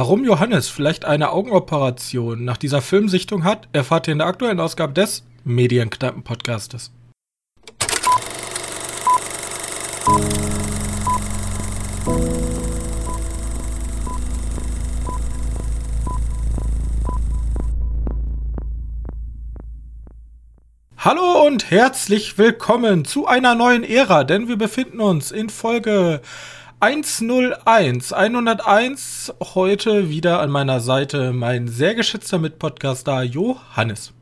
Warum Johannes vielleicht eine Augenoperation nach dieser Filmsichtung hat, erfahrt ihr in der aktuellen Ausgabe des Medienknappen-Podcastes. Hallo und herzlich willkommen zu einer neuen Ära, denn wir befinden uns in Folge 101, 101, heute wieder an meiner Seite mein sehr geschätzter Mitpodcaster Johannes.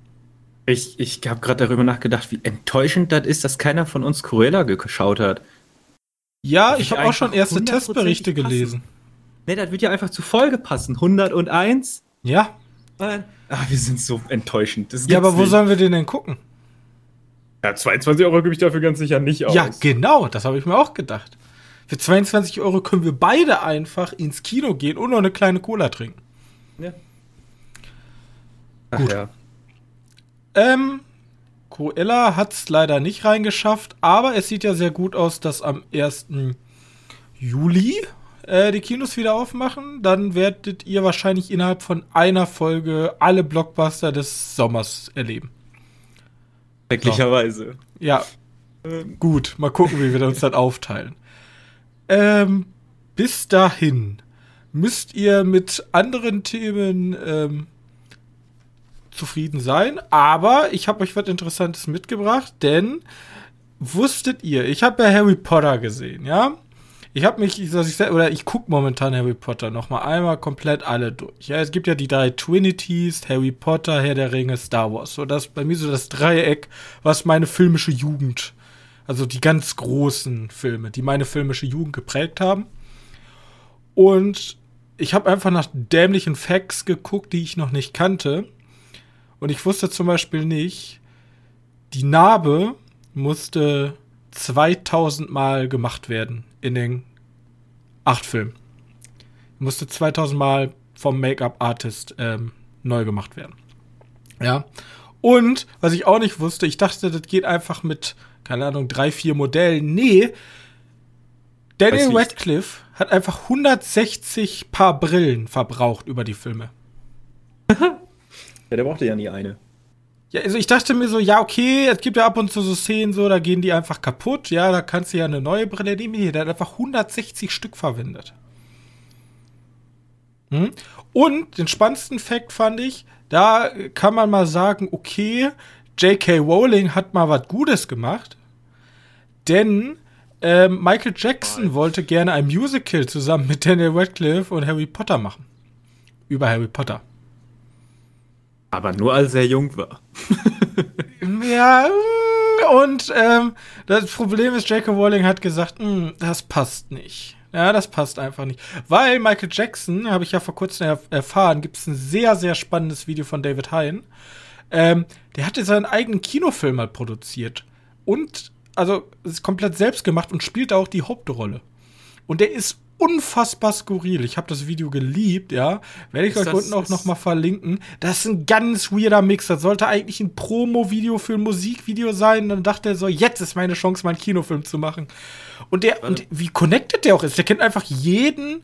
Ich, ich habe gerade darüber nachgedacht, wie enttäuschend das ist, dass keiner von uns Cruella geschaut hat. Ja, ich habe auch schon erste Testberichte gelesen. Nee, das wird ja einfach zu Folge passen. 101? Ja. Ach, wir sind so enttäuschend. ja, aber wo nicht. sollen wir den denn gucken? Ja, 22 Euro gebe ich dafür ganz sicher nicht aus. Ja, genau, das habe ich mir auch gedacht. Für 22 Euro können wir beide einfach ins Kino gehen und noch eine kleine Cola trinken. Ja. Ach Gut. ja. Ähm, Cruella hat es leider nicht reingeschafft, aber es sieht ja sehr gut aus, dass am 1. Juli äh, die Kinos wieder aufmachen. Dann werdet ihr wahrscheinlich innerhalb von einer Folge alle Blockbuster des Sommers erleben. Schrecklicherweise. So. Ja. Ähm. Gut, mal gucken, wie wir uns dann aufteilen. Ähm, bis dahin müsst ihr mit anderen Themen ähm, zufrieden sein. Aber ich habe euch was Interessantes mitgebracht, denn wusstet ihr, ich habe ja Harry Potter gesehen, ja? Ich habe mich, ich, oder ich gucke momentan Harry Potter noch mal einmal komplett alle durch. Ja, es gibt ja die drei Twinities, Harry Potter, Herr der Ringe, Star Wars. So das bei mir so das Dreieck, was meine filmische Jugend also die ganz großen Filme, die meine filmische Jugend geprägt haben. Und ich habe einfach nach dämlichen Facts geguckt, die ich noch nicht kannte. Und ich wusste zum Beispiel nicht, die Narbe musste 2000 Mal gemacht werden in den acht Filmen. Musste 2000 Mal vom Make-up-Artist ähm, neu gemacht werden. Ja. Und was ich auch nicht wusste, ich dachte, das geht einfach mit keine Ahnung, drei, vier Modellen. Nee, Daniel Radcliffe hat einfach 160 Paar Brillen verbraucht über die Filme. ja, der brauchte ja nie eine. Ja, also ich dachte mir so, ja, okay, es gibt ja ab und zu so Szenen so, da gehen die einfach kaputt, ja, da kannst du ja eine neue Brille nehmen. Hier, der hat einfach 160 Stück verwendet. Hm? Und den spannendsten Fakt fand ich, da kann man mal sagen, okay, J.K. Rowling hat mal was Gutes gemacht, denn ähm, Michael Jackson wollte gerne ein Musical zusammen mit Daniel Radcliffe und Harry Potter machen. Über Harry Potter. Aber nur als er jung war. ja, und ähm, das Problem ist, J.K. Rowling hat gesagt, hm, das passt nicht. Ja, das passt einfach nicht. Weil Michael Jackson, habe ich ja vor kurzem erf erfahren, gibt es ein sehr, sehr spannendes Video von David Hein ähm, der hatte seinen eigenen Kinofilm mal produziert. Und, also, ist komplett selbst gemacht und spielt auch die Hauptrolle. Und der ist unfassbar skurril. Ich habe das Video geliebt, ja. Werde ich ist euch unten auch noch mal verlinken. Das ist ein ganz weirder Mix. Das sollte eigentlich ein Promo-Video für ein Musikvideo sein. Dann dachte er so, jetzt ist meine Chance, meinen Kinofilm zu machen. Und der, und wie connected der auch ist. Der kennt einfach jeden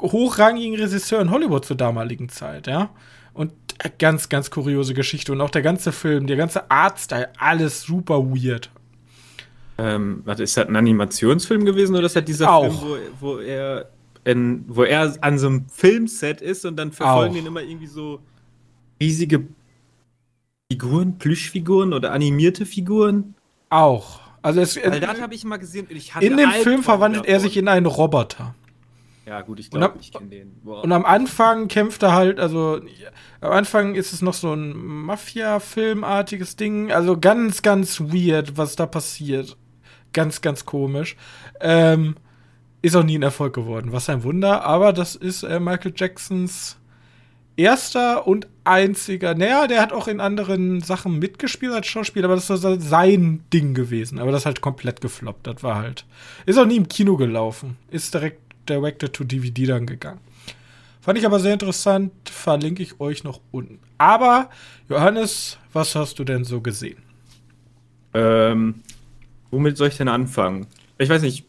hochrangigen Regisseur in Hollywood zur damaligen Zeit, ja. Und ganz, ganz kuriose Geschichte. Und auch der ganze Film, der ganze Artstyle, alles super weird. Ähm, warte, ist das ein Animationsfilm gewesen oder ist das dieser auch. Film, wo, wo er in, wo er an so einem Filmset ist und dann verfolgen ihn immer irgendwie so riesige Figuren, Plüschfiguren oder animierte Figuren? Auch. Also es, Weil das habe ich mal gesehen. in dem Film verwandelt er sich in einen Roboter. Ja, gut, ich glaube, ich kenne den. Wow. Und am Anfang kämpft er halt, also am Anfang ist es noch so ein Mafia-Filmartiges Ding. Also ganz, ganz weird, was da passiert. Ganz, ganz komisch. Ähm, ist auch nie ein Erfolg geworden, was ein Wunder. Aber das ist äh, Michael Jacksons erster und einziger. Naja, der hat auch in anderen Sachen mitgespielt als Schauspieler, aber das ist sein Ding gewesen. Aber das ist halt komplett gefloppt. Das war halt. Ist auch nie im Kino gelaufen. Ist direkt Director to DVD dann gegangen. Fand ich aber sehr interessant, verlinke ich euch noch unten. Aber, Johannes, was hast du denn so gesehen? Ähm, womit soll ich denn anfangen? Ich weiß nicht.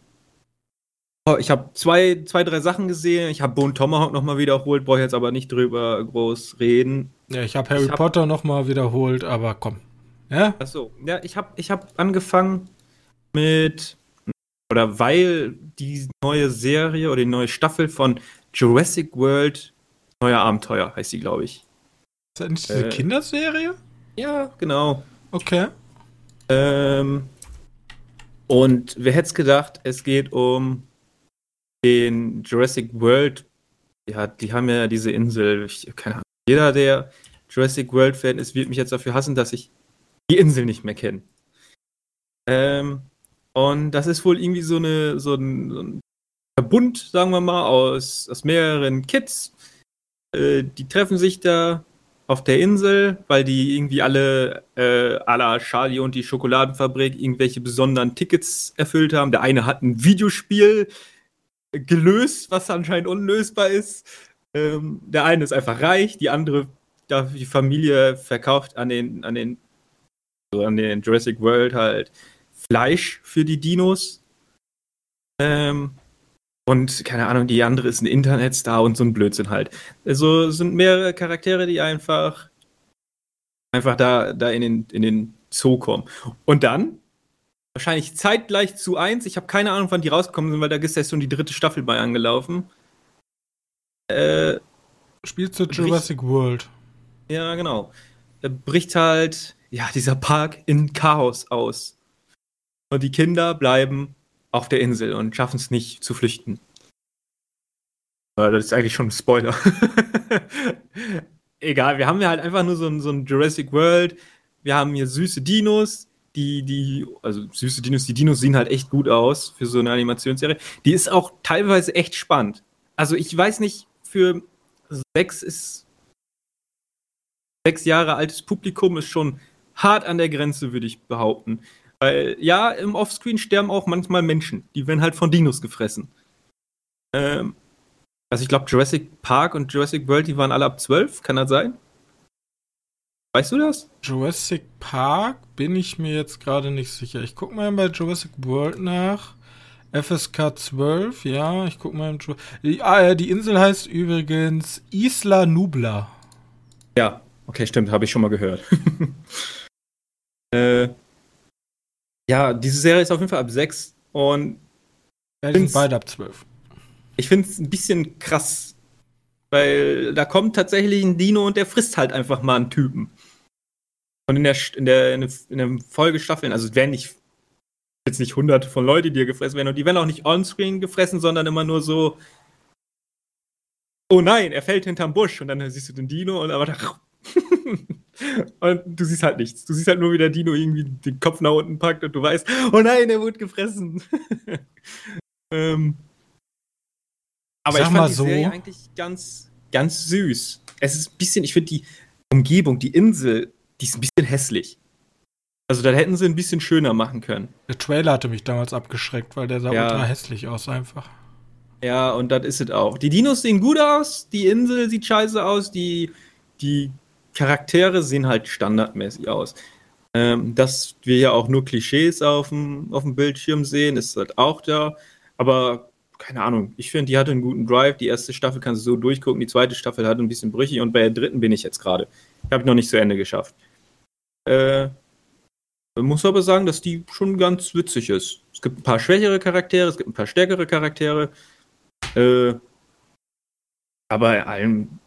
Oh, ich habe zwei, zwei, drei Sachen gesehen. Ich habe Bone Tomahawk nochmal wiederholt, brauche jetzt aber nicht drüber groß reden. Ja, ich habe Harry ich hab, Potter nochmal wiederholt, aber komm. Ja? Achso, ja, ich habe ich hab angefangen mit, oder weil die neue Serie oder die neue Staffel von Jurassic World Neue Abenteuer heißt sie, glaube ich. Ist das nicht diese äh, Kinderserie? Ja, genau. Okay. Ähm, und wer hätte es gedacht, es geht um den Jurassic World. Ja, die haben ja diese Insel. Ich, keine Ahnung. Jeder, der Jurassic World Fan ist, wird mich jetzt dafür hassen, dass ich die Insel nicht mehr kenne. Ähm, und das ist wohl irgendwie so, eine, so, ein, so ein Verbund, sagen wir mal, aus, aus mehreren Kids. Äh, die treffen sich da auf der Insel, weil die irgendwie alle äh, à la Charlie und die Schokoladenfabrik irgendwelche besonderen Tickets erfüllt haben. Der eine hat ein Videospiel gelöst, was anscheinend unlösbar ist. Ähm, der eine ist einfach reich, die andere, die Familie verkauft an den, an den, so an den Jurassic World halt Fleisch für die Dinos. Ähm, und keine Ahnung, die andere ist ein Internetstar und so ein Blödsinn halt. Also sind mehrere Charaktere, die einfach, einfach da, da in, den, in den Zoo kommen. Und dann, wahrscheinlich zeitgleich zu eins, ich habe keine Ahnung, wann die rausgekommen sind, weil da ist ja schon die dritte Staffel bei angelaufen. Äh, Spielt zu Jurassic World. Ja, genau. Da bricht halt, ja, dieser Park in Chaos aus. Und die Kinder bleiben auf der Insel und schaffen es nicht zu flüchten. Äh, das ist eigentlich schon ein Spoiler. Egal, wir haben ja halt einfach nur so ein, so ein Jurassic World. Wir haben hier süße Dinos, die, die, also süße Dinos, die Dinos sehen halt echt gut aus für so eine Animationsserie. Die ist auch teilweise echt spannend. Also ich weiß nicht, für sechs ist sechs Jahre altes Publikum ist schon hart an der Grenze, würde ich behaupten. Weil, ja, im Offscreen sterben auch manchmal Menschen. Die werden halt von Dinos gefressen. Ähm, also ich glaube, Jurassic Park und Jurassic World, die waren alle ab 12, kann das sein? Weißt du das? Jurassic Park bin ich mir jetzt gerade nicht sicher. Ich gucke mal bei Jurassic World nach. FSK 12, ja, ich gucke mal. Im die, ah, die Insel heißt übrigens Isla Nubla. Ja, okay, stimmt, habe ich schon mal gehört. äh, ja, diese Serie ist auf jeden Fall ab 6 und. Ja, die sind beide ab 12. Ich finde es ein bisschen krass, weil da kommt tatsächlich ein Dino und der frisst halt einfach mal einen Typen. Und in der, in der, in der, Folgestaffeln, also es werden nicht jetzt nicht hunderte von Leuten, die hier gefressen werden, und die werden auch nicht onscreen gefressen, sondern immer nur so, oh nein, er fällt hinterm Busch und dann siehst du den Dino und aber und du siehst halt nichts. Du siehst halt nur, wie der Dino irgendwie den Kopf nach unten packt und du weißt, oh nein, er wurde gefressen. ähm, aber Sag ich fand die so. Serie eigentlich ganz, ganz süß. Es ist ein bisschen, ich finde die Umgebung, die Insel, die ist ein bisschen hässlich. Also da hätten sie ein bisschen schöner machen können. Der Trailer hatte mich damals abgeschreckt, weil der sah ja. ultra hässlich aus einfach. Ja, und das ist es auch. Die Dinos sehen gut aus, die Insel sieht scheiße aus, die, die Charaktere sehen halt standardmäßig aus. Ähm, dass wir ja auch nur Klischees auf dem, auf dem Bildschirm sehen, ist halt auch da. Aber keine Ahnung, ich finde, die hatte einen guten Drive. Die erste Staffel kannst du so durchgucken, die zweite Staffel hat ein bisschen brüchig und bei der dritten bin ich jetzt gerade. Habe ich noch nicht zu Ende geschafft. Äh, muss aber sagen, dass die schon ganz witzig ist. Es gibt ein paar schwächere Charaktere, es gibt ein paar stärkere Charaktere. Äh, aber allem,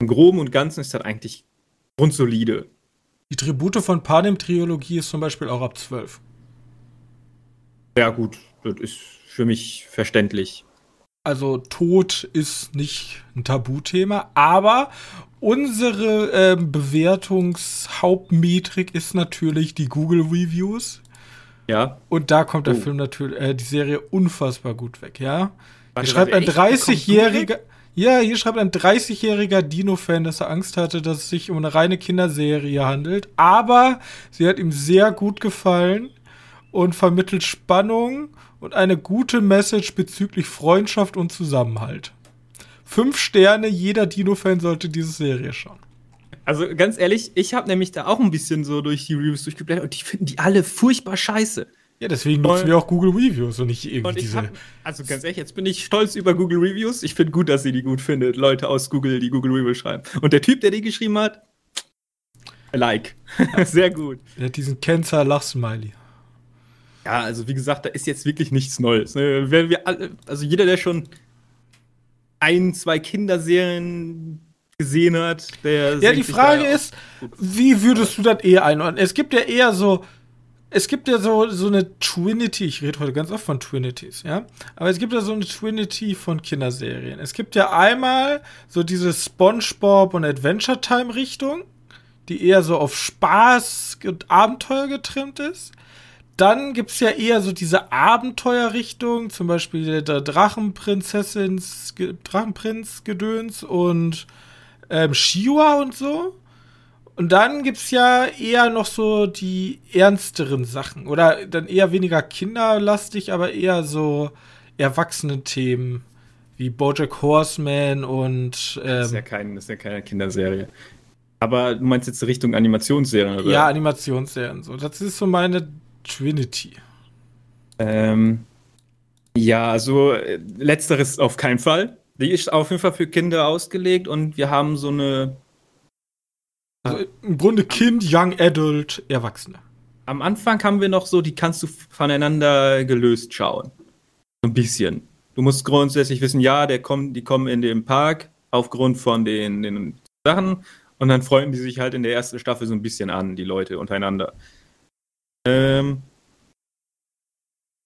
im Groben und Ganzen ist das eigentlich grundsolide. Die Tribute von Panem-Triologie ist zum Beispiel auch ab 12. Ja, gut, das ist für mich verständlich. Also Tod ist nicht ein Tabuthema, aber unsere äh, Bewertungshauptmetrik ist natürlich die Google Reviews. Ja. Und da kommt der oh. Film natürlich, äh, die Serie unfassbar gut weg, ja. Warte, schreibt ein 30-jähriger. Ja, hier schreibt ein 30-jähriger Dino-Fan, dass er Angst hatte, dass es sich um eine reine Kinderserie handelt. Aber sie hat ihm sehr gut gefallen und vermittelt Spannung und eine gute Message bezüglich Freundschaft und Zusammenhalt. Fünf Sterne, jeder Dino-Fan sollte diese Serie schauen. Also ganz ehrlich, ich habe nämlich da auch ein bisschen so durch die Reviews durchgeblättert und die finden die alle furchtbar scheiße. Ja, deswegen nutzen wir auch Google Reviews und nicht irgendwie Und diese. hab, also ganz ehrlich, jetzt bin ich stolz über Google Reviews. Ich finde gut, dass sie die gut findet. Leute aus Google, die Google Reviews schreiben. Und der Typ, der die geschrieben hat, like. Sehr gut. Der hat diesen Cancer-Lach-Smiley. Ja, also wie gesagt, da ist jetzt wirklich nichts Neues. Ne? Wenn wir alle, also jeder, der schon ein, zwei Kinderserien gesehen hat, der. Ja, die Frage ist, wie würdest du das eher einordnen? Es gibt ja eher so, es gibt ja so, so eine Trinity, ich rede heute ganz oft von Trinities, ja. Aber es gibt ja so eine Trinity von Kinderserien. Es gibt ja einmal so diese SpongeBob und Adventure Time Richtung, die eher so auf Spaß und Abenteuer getrimmt ist. Dann gibt's ja eher so diese Abenteuerrichtung, zum Beispiel der Drachenprinzessins, Drachenprinz-Gedöns und ähm, Shiwa und so. Und dann gibt's ja eher noch so die ernsteren Sachen. Oder dann eher weniger kinderlastig, aber eher so Erwachsenen-Themen wie Bojack Horseman und Das ist ja, ähm, kein, das ist ja keine Kinderserie. Aber du meinst jetzt Richtung Animationsserien, oder? ja, Animationsserien. So. Das ist so meine Trinity. Ähm, ja, also äh, letzteres auf keinen Fall. Die ist auf jeden Fall für Kinder ausgelegt und wir haben so eine. Also im Grunde Kind, Young Adult, Erwachsene. Am Anfang haben wir noch so, die kannst du voneinander gelöst schauen. So ein bisschen. Du musst grundsätzlich wissen, ja, der kommt, die kommen in den Park aufgrund von den, den Sachen und dann freunden die sich halt in der ersten Staffel so ein bisschen an, die Leute untereinander. Ähm,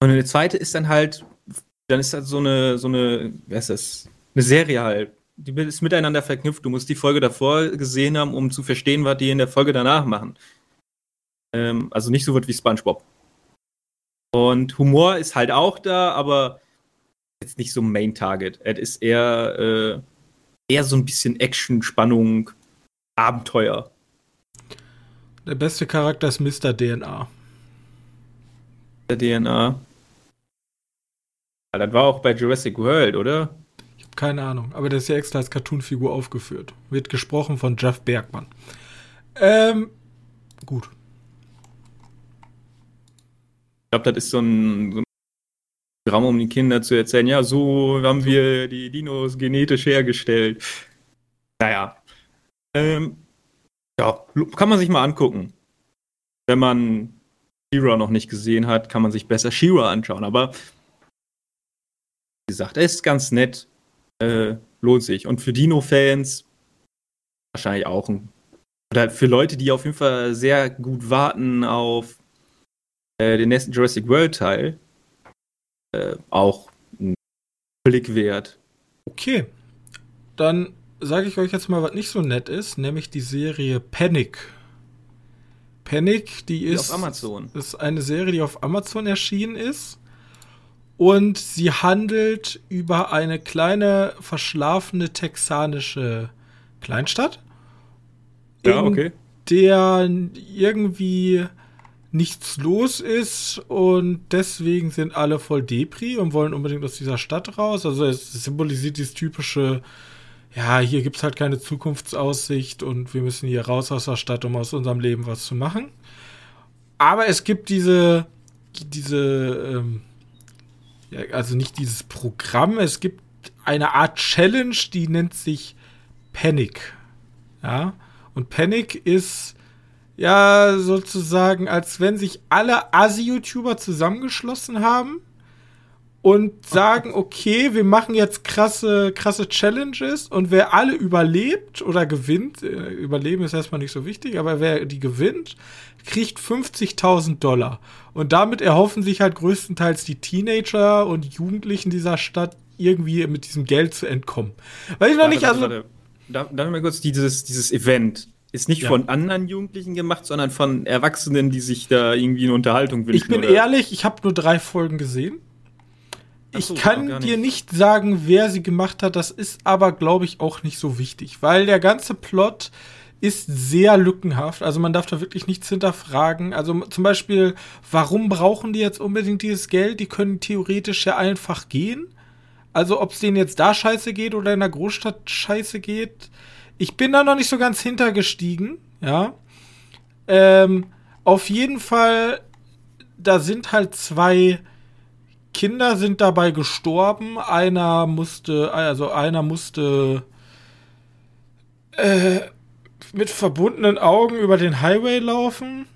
und der zweite ist dann halt, dann ist das so eine, so eine, wer ist das? Eine Serie halt. Die ist miteinander verknüpft. Du musst die Folge davor gesehen haben, um zu verstehen, was die in der Folge danach machen. Ähm, also nicht so wird wie SpongeBob. Und Humor ist halt auch da, aber jetzt nicht so Main Target. Es ist eher, äh, eher so ein bisschen Action, Spannung, Abenteuer. Der beste Charakter ist Mr. DNA. Der DNA. Ja, das war auch bei Jurassic World, oder? Ich habe keine Ahnung, aber der ist ja extra als Cartoonfigur aufgeführt. Wird gesprochen von Jeff Bergmann. Ähm, gut. Ich glaube, das ist so ein, so ein Programm, um den Kindern zu erzählen, ja, so haben wir die Dinos genetisch hergestellt. Naja. Ähm, ja, kann man sich mal angucken. Wenn man She-Ra noch nicht gesehen hat, kann man sich besser She-Ra anschauen. Aber wie gesagt, er ist ganz nett. Äh, lohnt sich. Und für Dino-Fans wahrscheinlich auch ein. Oder für Leute, die auf jeden Fall sehr gut warten auf äh, den nächsten Jurassic World Teil, äh, auch ein Blick wert. Okay. Dann sage ich euch jetzt mal, was nicht so nett ist, nämlich die Serie Panic. Panic, die Die ist, auf Amazon. ist eine Serie, die auf Amazon erschienen ist. Und sie handelt über eine kleine, verschlafene texanische Kleinstadt. Ja, in okay. der irgendwie nichts los ist und deswegen sind alle voll Depri und wollen unbedingt aus dieser Stadt raus. Also es symbolisiert dieses typische, ja, hier gibt es halt keine Zukunftsaussicht und wir müssen hier raus aus der Stadt, um aus unserem Leben was zu machen. Aber es gibt diese, diese, ähm, also nicht dieses Programm, es gibt eine Art Challenge, die nennt sich Panic. Ja, und Panic ist ja sozusagen, als wenn sich alle Asi-YouTuber zusammengeschlossen haben und sagen, okay, wir machen jetzt krasse, krasse Challenges und wer alle überlebt oder gewinnt, äh, überleben ist erstmal nicht so wichtig, aber wer die gewinnt, kriegt 50.000 Dollar. Und damit erhoffen sich halt größtenteils die Teenager und Jugendlichen dieser Stadt irgendwie mit diesem Geld zu entkommen. Weil ich noch nicht, also, warte. Darf, darf ich mal kurz dieses, dieses Event ist nicht Ja. von anderen Jugendlichen gemacht, sondern von Erwachsenen, die sich da irgendwie eine Unterhaltung wünschen. ich bin ehrlich, ich habe nur drei Folgen gesehen. Ich kann gar dir nicht. nicht sagen, wer sie gemacht hat. Das ist aber, glaube ich, auch nicht so wichtig, weil der ganze Plot ist sehr lückenhaft. Also man darf da wirklich nichts hinterfragen. Also zum Beispiel, warum brauchen die jetzt unbedingt dieses Geld? Die können theoretisch ja einfach gehen. Also ob es denen jetzt da scheiße geht oder in der Großstadt scheiße geht. Ich bin da noch nicht so ganz hintergestiegen, ja. Ähm, auf jeden Fall, da sind halt zwei Kinder sind dabei gestorben. Einer musste, also einer musste äh, mit verbundenen Augen über den Highway laufen.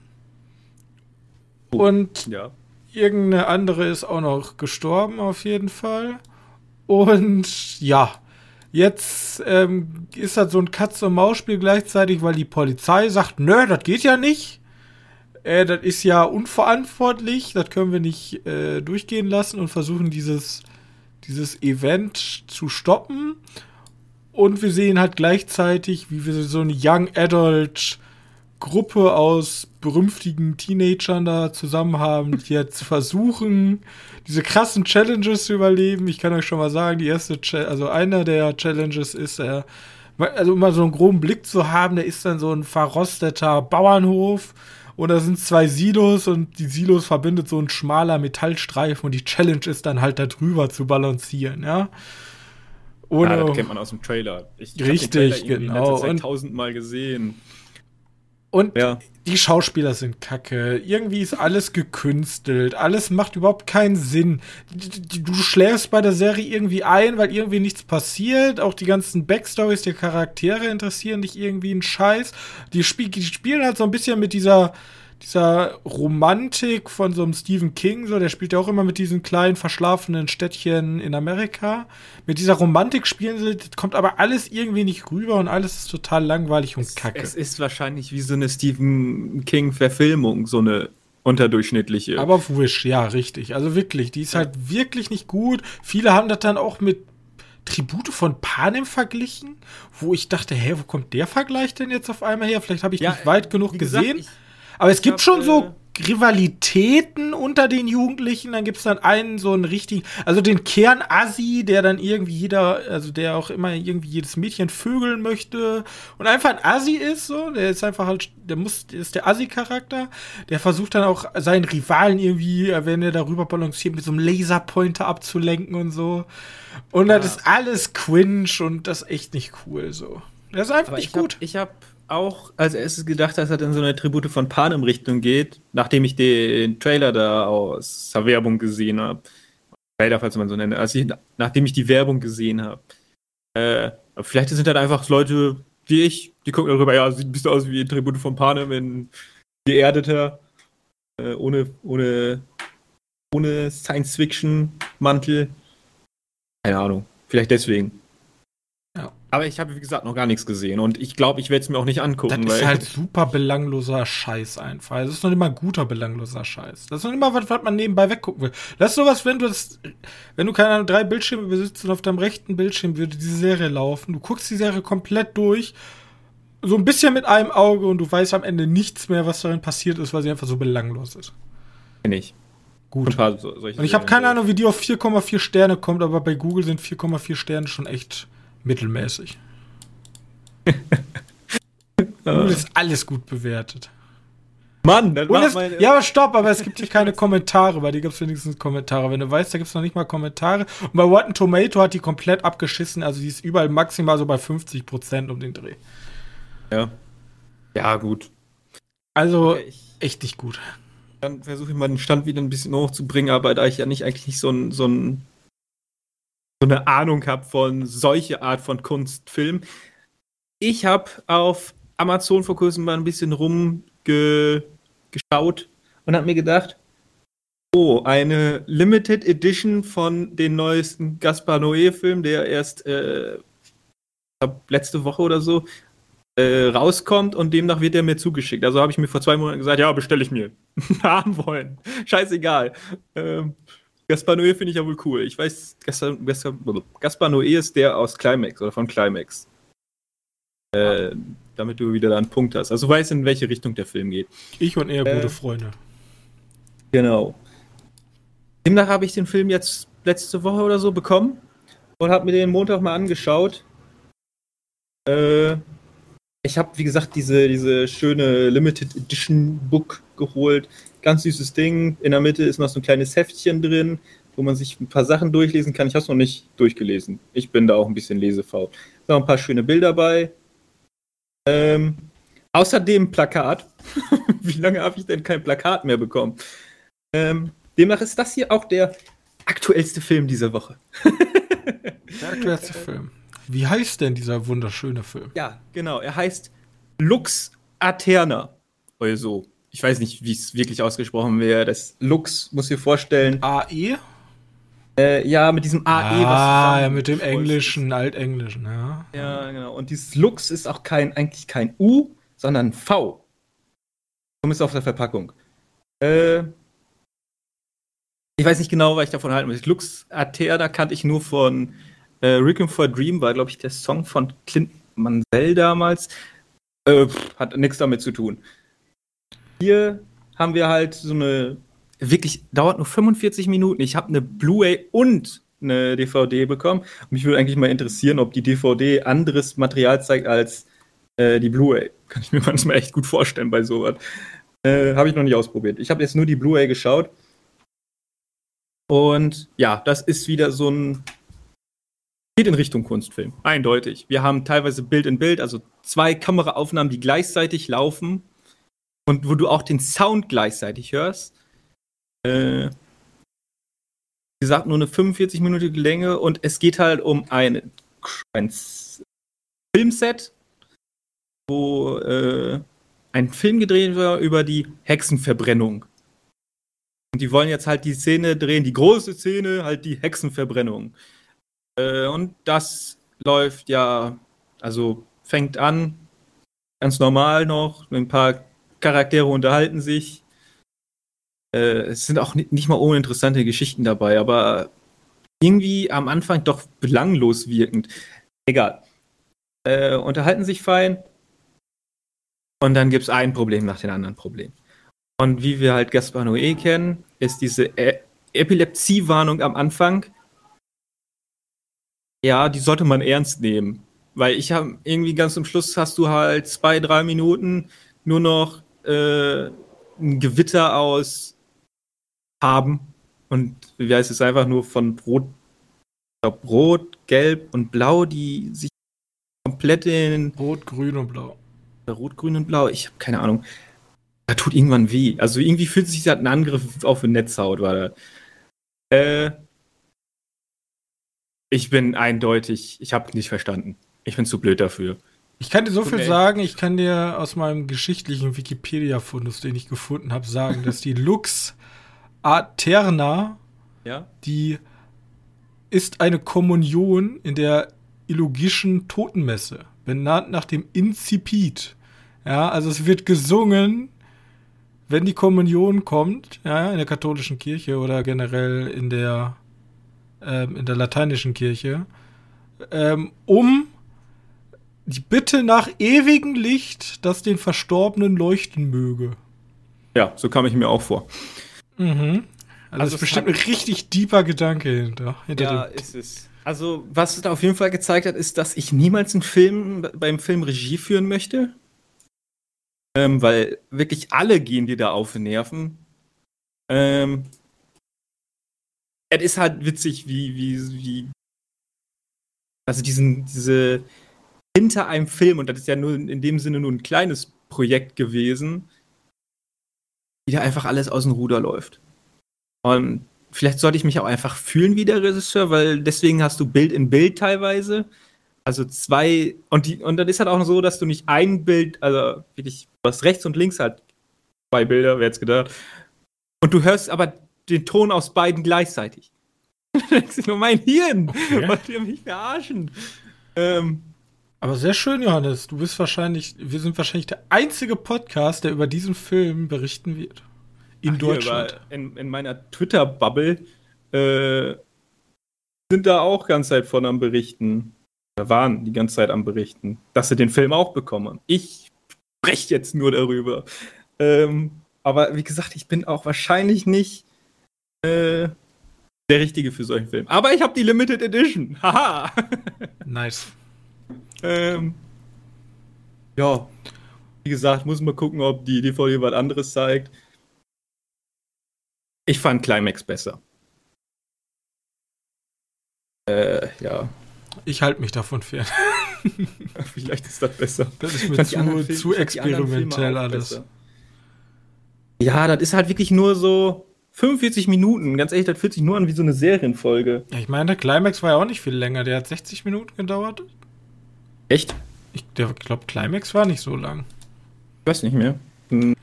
Oh, Und Ja. irgendeine andere ist auch noch gestorben, auf jeden Fall. Und ja, jetzt ähm, ist das so ein Katz-und-Maus-Spiel gleichzeitig, weil die Polizei sagt, nö, das geht ja nicht. Äh, das ist ja unverantwortlich, das können wir nicht äh, durchgehen lassen und versuchen dieses, dieses Event zu stoppen. Und wir sehen halt gleichzeitig, wie wir so eine Young Adult Gruppe aus berühmtigen Teenagern da zusammen haben, die jetzt versuchen, diese krassen Challenges zu überleben. Ich kann euch schon mal sagen, die erste, Cha also einer der Challenges ist, äh, also um mal so einen groben Blick zu haben, der ist dann so ein verrosteter Bauernhof und da sind zwei Silos und die Silos verbindet so ein schmaler Metallstreifen und die Challenge ist dann halt da drüber zu balancieren, ja. Ohne, Ah, das kennt man aus dem Trailer. Ich, ich Richtig, den Trailer genau. tausendmal gesehen. Und Ja. die Schauspieler sind kacke. Irgendwie ist alles gekünstelt. Alles macht überhaupt keinen Sinn. Du schläfst bei der Serie irgendwie ein, weil irgendwie nichts passiert. Auch die ganzen Backstories der Charaktere interessieren dich irgendwie einen Scheiß. Die, spiel die spielen halt so ein bisschen mit dieser, dieser Romantik von so einem Stephen King. So, der spielt ja auch immer mit diesen kleinen verschlafenen Städtchen in Amerika. Mit dieser Romantik spielen sie, das kommt aber alles irgendwie nicht rüber und alles ist total langweilig und kacke. Es ist wahrscheinlich wie so eine Stephen King-Verfilmung, so eine unterdurchschnittliche. Aber Wish, ja, richtig. Also wirklich, die ist halt wirklich nicht gut. Viele haben das dann auch mit Tribute von Panem verglichen, wo ich dachte, hä, wo kommt der Vergleich denn jetzt auf einmal her? Vielleicht habe ich Ja, nicht weit genug gesagt, gesehen. ich- Aber es gibt hab, schon so äh, Rivalitäten unter den Jugendlichen. Dann gibt es dann einen so einen richtigen, also den Kern-Assi, der dann irgendwie jeder, also der auch immer irgendwie jedes Mädchen vögeln möchte und einfach ein Assi ist, so. Der ist einfach halt, der muss, der ist der Assi-Charakter. Der versucht dann auch seinen Rivalen irgendwie, wenn er darüber balanciert, mit so einem Laserpointer abzulenken und so. Und das ist alles cringe und das ist echt nicht cool, so. Das ist einfach Aber nicht ich hab, gut. ich habe auch als erstes gedacht, dass er in so eine Tribute von Panem Richtung geht, nachdem ich den Trailer da aus der Werbung gesehen habe. Trailer, falls man so nennt. Also ich, nachdem ich die Werbung gesehen habe. Äh, vielleicht sind das einfach Leute wie ich, die gucken darüber, ja, sieht ein bisschen aus wie Tribute von Panem in geerdeter, äh, ohne, ohne, ohne Science-Fiction-Mantel. Keine Ahnung. Vielleicht deswegen. Aber ich habe, wie gesagt, noch gar nichts gesehen und ich glaube, ich werde es mir auch nicht angucken. Das ist halt super belangloser Scheiß einfach. Das ist noch mal guter belangloser Scheiß. Das ist noch mal was, was man nebenbei weggucken will. Das ist sowas, wenn du das, wenn du keine Ahnung, drei Bildschirme besitzt und auf deinem rechten Bildschirm würde diese Serie laufen, du guckst die Serie komplett durch, so ein bisschen mit einem Auge und du weißt am Ende nichts mehr, was darin passiert ist, weil sie einfach so belanglos ist. Kenn ich. Gut. So, Und ich habe keine Ahnung, wie die auf 4,4 Sterne kommt, aber bei Google sind 4,4 Sterne schon echt mittelmäßig. Google ist alles gut bewertet. Mann, das Und es, meine. ja, aber stopp, aber es gibt hier keine Kommentare. Bei dir gibt es wenigstens Kommentare. Wenn du weißt, da gibt es noch nicht mal Kommentare. Und bei Rotten Tomato hat die komplett abgeschissen. Also die ist überall maximal so bei 50% um den Dreh. ja. Ja, gut. Also Okay, ich, echt nicht gut. dann versuche ich mal den Stand wieder ein bisschen hochzubringen, aber da ich ja nicht eigentlich nicht so, ein, so, ein, so eine Ahnung habe von solche Art von Kunstfilm. Ich habe auf Amazon vor kurzem mal ein bisschen rumgeschaut und habe mir gedacht, oh, eine Limited Edition von den neuesten Gaspar Noé-Film, der erst äh, letzte Woche oder so äh, rauskommt und demnach wird er mir zugeschickt. Also habe ich mir vor zwei Monaten gesagt, ja, bestelle ich mir. Haben wollen. Scheißegal. Ähm, Gaspar Noé finde ich ja wohl cool. Ich weiß, Gaspar, Gaspar, Gaspar Noé ist der aus Climax oder von Climax. Äh, damit du wieder da einen Punkt hast. Also du weißt, in welche Richtung der Film geht. Ich und er Äh. gute Freunde. Genau. Demnach habe ich den Film jetzt letzte Woche oder so bekommen und habe mir den Montag mal angeschaut. Äh, ich habe, wie gesagt, diese, diese schöne Limited Edition Book geholt. Ganz süßes Ding. In der Mitte ist noch so ein kleines Heftchen drin, wo man sich ein paar Sachen durchlesen kann. Ich habe es noch nicht durchgelesen. Ich bin da auch ein bisschen lesefaul. Da noch ein paar schöne Bilder bei. Ähm, außerdem Plakat. wie lange habe ich denn kein Plakat mehr bekommen? Ähm, demnach ist das hier auch der aktuellste Film dieser Woche. Der aktuellste Film. Wie heißt denn dieser wunderschöne Film? Ja, genau. Er heißt Lux Aterna. Oder so. Ich weiß nicht, wie es wirklich ausgesprochen wäre. Das Lux, muss ich vorstellen. AE? Äh, ja, mit diesem AE. Ah, ja, mit dem Englischen, Altenglischen, ja. Ja, genau. Und dieses Lux ist auch kein, eigentlich kein U, sondern V. Zumindest auf der Verpackung. Äh, ich weiß nicht genau, was ich davon halten muss. Lux Aterna kannte ich nur von äh, Requiem for a Dream, war, glaube ich, der Song von Clint Mansell damals. Äh, pff, hat nichts damit zu tun. Hier haben wir halt so eine, wirklich, dauert nur 45 Minuten. Ich habe eine Blu-ray und eine DVD bekommen. Mich würde eigentlich mal interessieren, ob die DVD anderes Material zeigt als äh, die Blu-ray. Kann ich mir manchmal echt gut vorstellen bei sowas. Äh, habe ich noch nicht ausprobiert. Ich habe jetzt nur die Blu-ray geschaut. Und ja, das ist wieder so ein. Geht in Richtung Kunstfilm. Eindeutig. Wir haben teilweise Bild in Bild, also zwei Kameraaufnahmen, die gleichzeitig laufen und wo du auch den Sound gleichzeitig hörst. Äh, wie gesagt, nur eine 45-minütige Länge und es geht halt um ein, ein Filmset, wo äh, ein Film gedreht war über die Hexenverbrennung. Und die wollen jetzt halt die Szene drehen, die große Szene, halt die Hexenverbrennung. Äh, und das läuft ja, also fängt an, ganz normal noch, ein paar Charaktere unterhalten sich. Äh, es sind auch nicht, nicht mal uninteressante Geschichten dabei, aber irgendwie am Anfang doch belanglos wirkend. Egal. Äh, unterhalten sich fein. Und dann gibt es ein Problem nach dem anderen Problem. Und wie wir halt Gaspar Noé kennen, ist diese e Epilepsiewarnung am Anfang. Ja, die sollte man ernst nehmen. Weil ich habe irgendwie ganz zum Schluss hast du halt zwei, drei Minuten nur noch äh, ein Gewitter aus Farben. Und wie heißt es einfach nur von Rot, glaub, Rot, Gelb und Blau, die sich komplett in. Rot, Grün und Blau. Rot, Grün und Blau, ich habe keine Ahnung. Da tut irgendwann weh. Also irgendwie fühlt sich das ein Angriff auf eine Netzhaut, war das. Äh, ich bin eindeutig, ich habe nicht verstanden. Ich bin zu blöd dafür. Ich kann dir so Okay. viel sagen, ich kann dir aus meinem geschichtlichen Wikipedia-Fundus, den ich gefunden habe, sagen, dass die Lux Aterna, Ja? die ist eine Kommunion in der illogischen Totenmesse, benannt nach dem Incipit. Ja, also es wird gesungen, wenn die Kommunion kommt, ja, in der katholischen Kirche oder generell in der, ähm, in der lateinischen Kirche, ähm, um die Bitte nach ewigem Licht, das den Verstorbenen leuchten möge. Ja, so kam ich mir auch vor. Mhm. Also, Also es ist es bestimmt ein richtig deeper Gedanke hinter. hinter Ja, dem. ist es. Also, was es da auf jeden Fall gezeigt hat, ist, dass ich niemals einen Film beim Film Regie führen möchte. Ähm, weil wirklich alle gehen dir da auf die Nerven. Ähm, es ist halt witzig, wie, wie, wie. Also diesen, diese hinter einem Film, und das ist ja nur in dem Sinne nur ein kleines Projekt gewesen, wie da einfach alles aus dem Ruder läuft. Und vielleicht sollte ich mich auch einfach fühlen wie der Regisseur, weil deswegen hast du Bild in Bild teilweise. Also zwei, und, die, und dann ist halt auch so, dass du nicht ein Bild, also wirklich, du hast rechts und links halt zwei Bilder, wer hätte gedacht. Und du hörst aber den Ton aus beiden gleichzeitig. Das ist nur mein Hirn. Okay. Wollt ihr mich verarschen? Ähm, Aber sehr schön, Johannes. Du bist wahrscheinlich, wir sind wahrscheinlich der einzige Podcast, der über diesen Film berichten wird. In Ach, Deutschland. in, in meiner Twitter-Bubble äh, sind da auch ganz Zeit von am Berichten. Da waren die ganze Zeit am Berichten, dass sie den Film auch bekommen. Ich spreche jetzt nur darüber. Ähm, aber wie gesagt, ich bin auch wahrscheinlich nicht äh, der Richtige für solchen Film. Aber ich habe die Limited Edition. Haha. Nice. Ähm, ja. Wie gesagt, muss mal gucken, ob die DVD was anderes zeigt. Ich fand Climax besser. Äh, ja. Ich halte mich davon fern. Vielleicht ist das besser. Das ist mir zu, Filme- zu experimentell alles. besser. Ja, das ist halt wirklich nur so 45 Minuten. Ganz ehrlich, das fühlt sich nur an wie so eine Serienfolge. Ja, ich meine, der Climax war ja auch nicht viel länger. Der hat 60 Minuten gedauert. Echt? Ich glaube, Climax war nicht so lang. Ich weiß nicht mehr. Hm.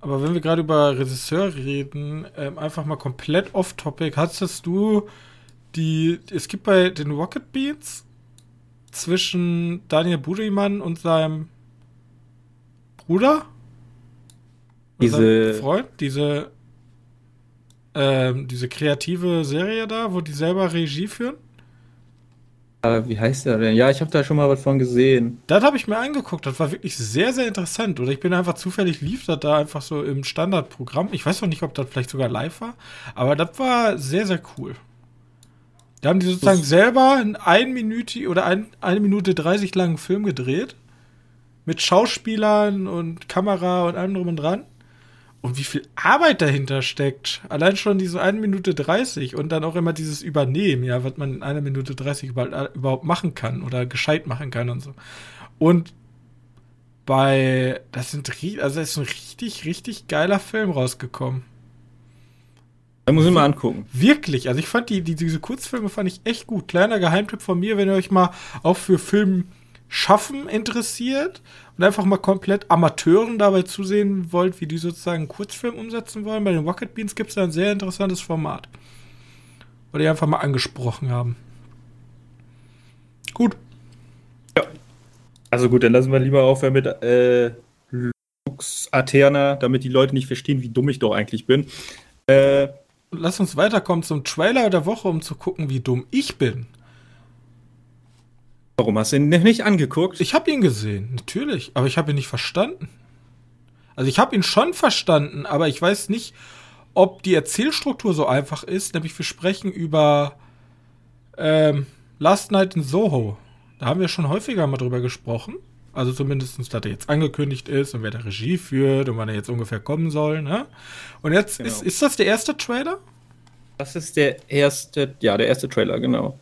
Aber wenn wir gerade über Regisseur reden, ähm, einfach mal komplett off-topic, hattest du die. Es gibt bei den Rocket Beats zwischen Daniel Budiman und seinem Bruder? Diese. Freund? Diese. Ähm, diese kreative Serie da, wo die selber Regie führen? Wie heißt der denn? Ja, ich habe da schon mal was von gesehen. Das habe ich mir angeguckt. Das war wirklich sehr, sehr interessant. Oder ich bin einfach zufällig lief das da einfach so im Standardprogramm. Ich weiß noch nicht, ob das vielleicht sogar live war, aber das war sehr, sehr cool. Da haben die sozusagen das selber einen einminütig oder ein, eine Minute 30 langen Film gedreht. Mit Schauspielern und Kamera und allem drum und dran. Und wie viel Arbeit dahinter steckt. Allein schon diese 1 Minute 30 und dann auch immer dieses Übernehmen, ja, was man in einer Minute 30 überhaupt machen kann oder gescheit machen kann und so. Und bei, das sind, also ist ein richtig, richtig geiler Film rausgekommen. Da muss ich mal angucken. Wirklich, also ich fand die, die, diese Kurzfilme fand ich echt gut. Kleiner Geheimtipp von mir, wenn ihr euch mal auch für Film schaffen interessiert und einfach mal komplett Amateuren dabei zusehen wollt, wie die sozusagen einen Kurzfilm umsetzen wollen, bei den Rocket Beans gibt es da ein sehr interessantes Format. Weil die einfach mal angesprochen haben. Gut. Ja. Also gut, dann lassen wir lieber aufhören mit äh, Lux Aterna, damit die Leute nicht verstehen, wie dumm ich doch eigentlich bin. Äh, Lass uns weiterkommen zum Trailer der Woche, um zu gucken, wie dumm ich bin. Warum hast du ihn nicht angeguckt? Ich habe ihn gesehen, natürlich, aber ich habe ihn nicht verstanden. Also ich habe ihn schon verstanden, aber ich weiß nicht, ob die Erzählstruktur so einfach ist. Nämlich wir sprechen über ähm, Last Night in Soho. Da haben wir schon häufiger mal drüber gesprochen. Also zumindest, dass er jetzt angekündigt ist und wer der Regie führt und wann er jetzt ungefähr kommen soll. Ne? Und jetzt genau. ist, ist das der erste Trailer? Das ist der erste, ja, der erste Trailer, genau.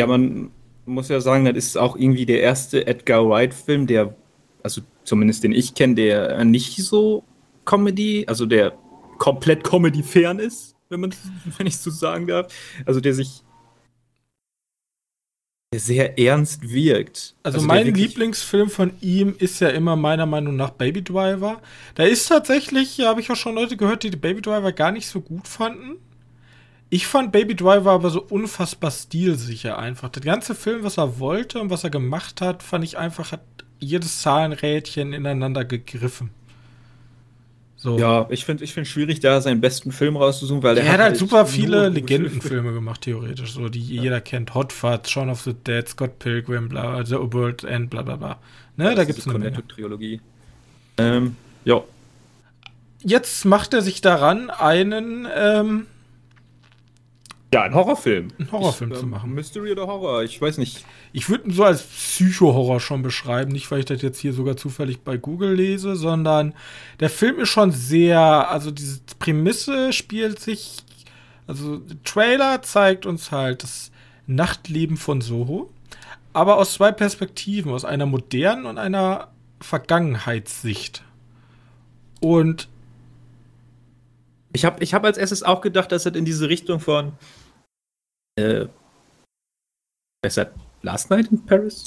Ja, man muss ja sagen, das ist auch irgendwie der erste Edgar Wright-Film, der, also zumindest den ich kenne, der nicht so Comedy, also der komplett Comedy-fern ist, wenn man wenn ich so sagen darf. Also der sich sehr ernst wirkt. Also, also mein Lieblingsfilm von ihm ist ja immer meiner Meinung nach Baby Driver. Da ist tatsächlich, habe ich auch schon Leute gehört, die Baby Driver gar nicht so gut fanden. Ich fand Baby Driver aber so unfassbar stilsicher einfach. Der ganze Film, was er wollte und was er gemacht hat, fand ich einfach, hat jedes Zahlenrädchen ineinander gegriffen. So. Ja, ich finde ich find schwierig, da seinen besten Film rauszusuchen, weil er hat, hat halt super viele Legendenfilme gemacht, theoretisch, so die ja. jeder kennt. Hot Fuzz, Shaun of the Dead, Scott Pilgrim, bla, The World End, bla bla bla. Ne, ja, da gibt's eine Menge. Trilogie. Ähm, ja. Jetzt macht er sich daran, einen ähm, ja, ein Horrorfilm. Ein Horrorfilm ich, zu ähm, machen. Mystery oder Horror, ich weiß nicht. Ich würde ihn so als Psycho-Horror schon beschreiben. Nicht, weil ich das jetzt hier sogar zufällig bei Google lese, sondern der Film ist schon sehr, also diese Prämisse spielt sich, also der Trailer zeigt uns halt das Nachtleben von Soho, aber aus zwei Perspektiven, aus einer modernen und einer Vergangenheitssicht. Und ich habe ich hab als erstes auch gedacht, dass es in diese Richtung von äh, besser Last Night in Paris?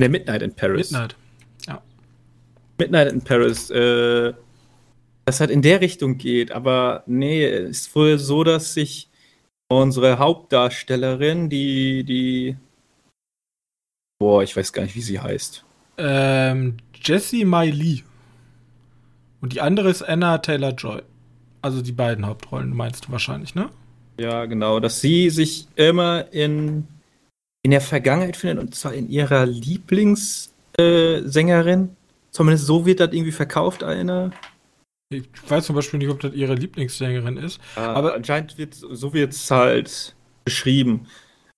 Der Midnight in Paris. Midnight, ja. Midnight in Paris, äh, das halt in der Richtung geht, aber nee, es ist wohl so, dass sich unsere Hauptdarstellerin, die, die, boah, ich weiß gar nicht, wie sie heißt. Ähm, Jessie Miley. Und die andere ist Anna Taylor-Joy. Also die beiden Hauptrollen meinst du wahrscheinlich, ne? Ja, genau, dass sie sich immer in, in der Vergangenheit findet und zwar in ihrer Lieblingssängerin. Äh, Zumindest so wird das irgendwie verkauft, einer. Ich weiß zum Beispiel nicht, ob das ihre Lieblingssängerin ist. Ah, aber anscheinend wird so wird es halt beschrieben.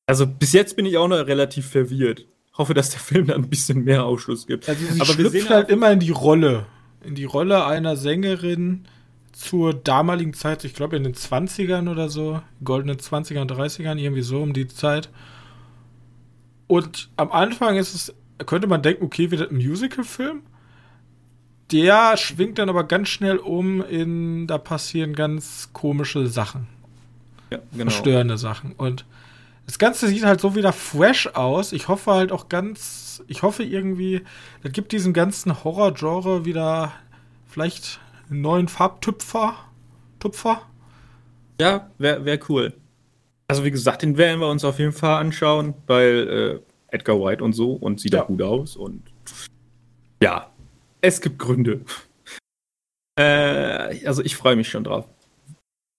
Also bis jetzt bin ich auch noch relativ verwirrt. Hoffe, dass der Film da ein bisschen mehr Aufschluss gibt. Also sie aber schlüpft halt immer in die Rolle. In die Rolle einer Sängerin, zur damaligen Zeit, ich glaube in den 20ern oder so, goldenen 20ern, 30ern, irgendwie so um die Zeit. Und am Anfang ist es, könnte man denken, okay, das ein Musical-Film? der schwingt dann aber ganz schnell um in, da passieren ganz komische Sachen. Ja, genau. Verstörende Sachen. Und das Ganze sieht halt so wieder fresh aus. Ich hoffe halt auch ganz, ich hoffe irgendwie, das gibt diesem ganzen Horror-Genre wieder vielleicht einen neuen Farbtüpfer. Tupfer. Ja, wäre wär cool. Also wie gesagt, den werden wir uns auf jeden Fall anschauen, weil äh, Edgar White und so und sieht Ja. auch gut aus und ja, es gibt Gründe. Äh, also ich freue mich schon drauf.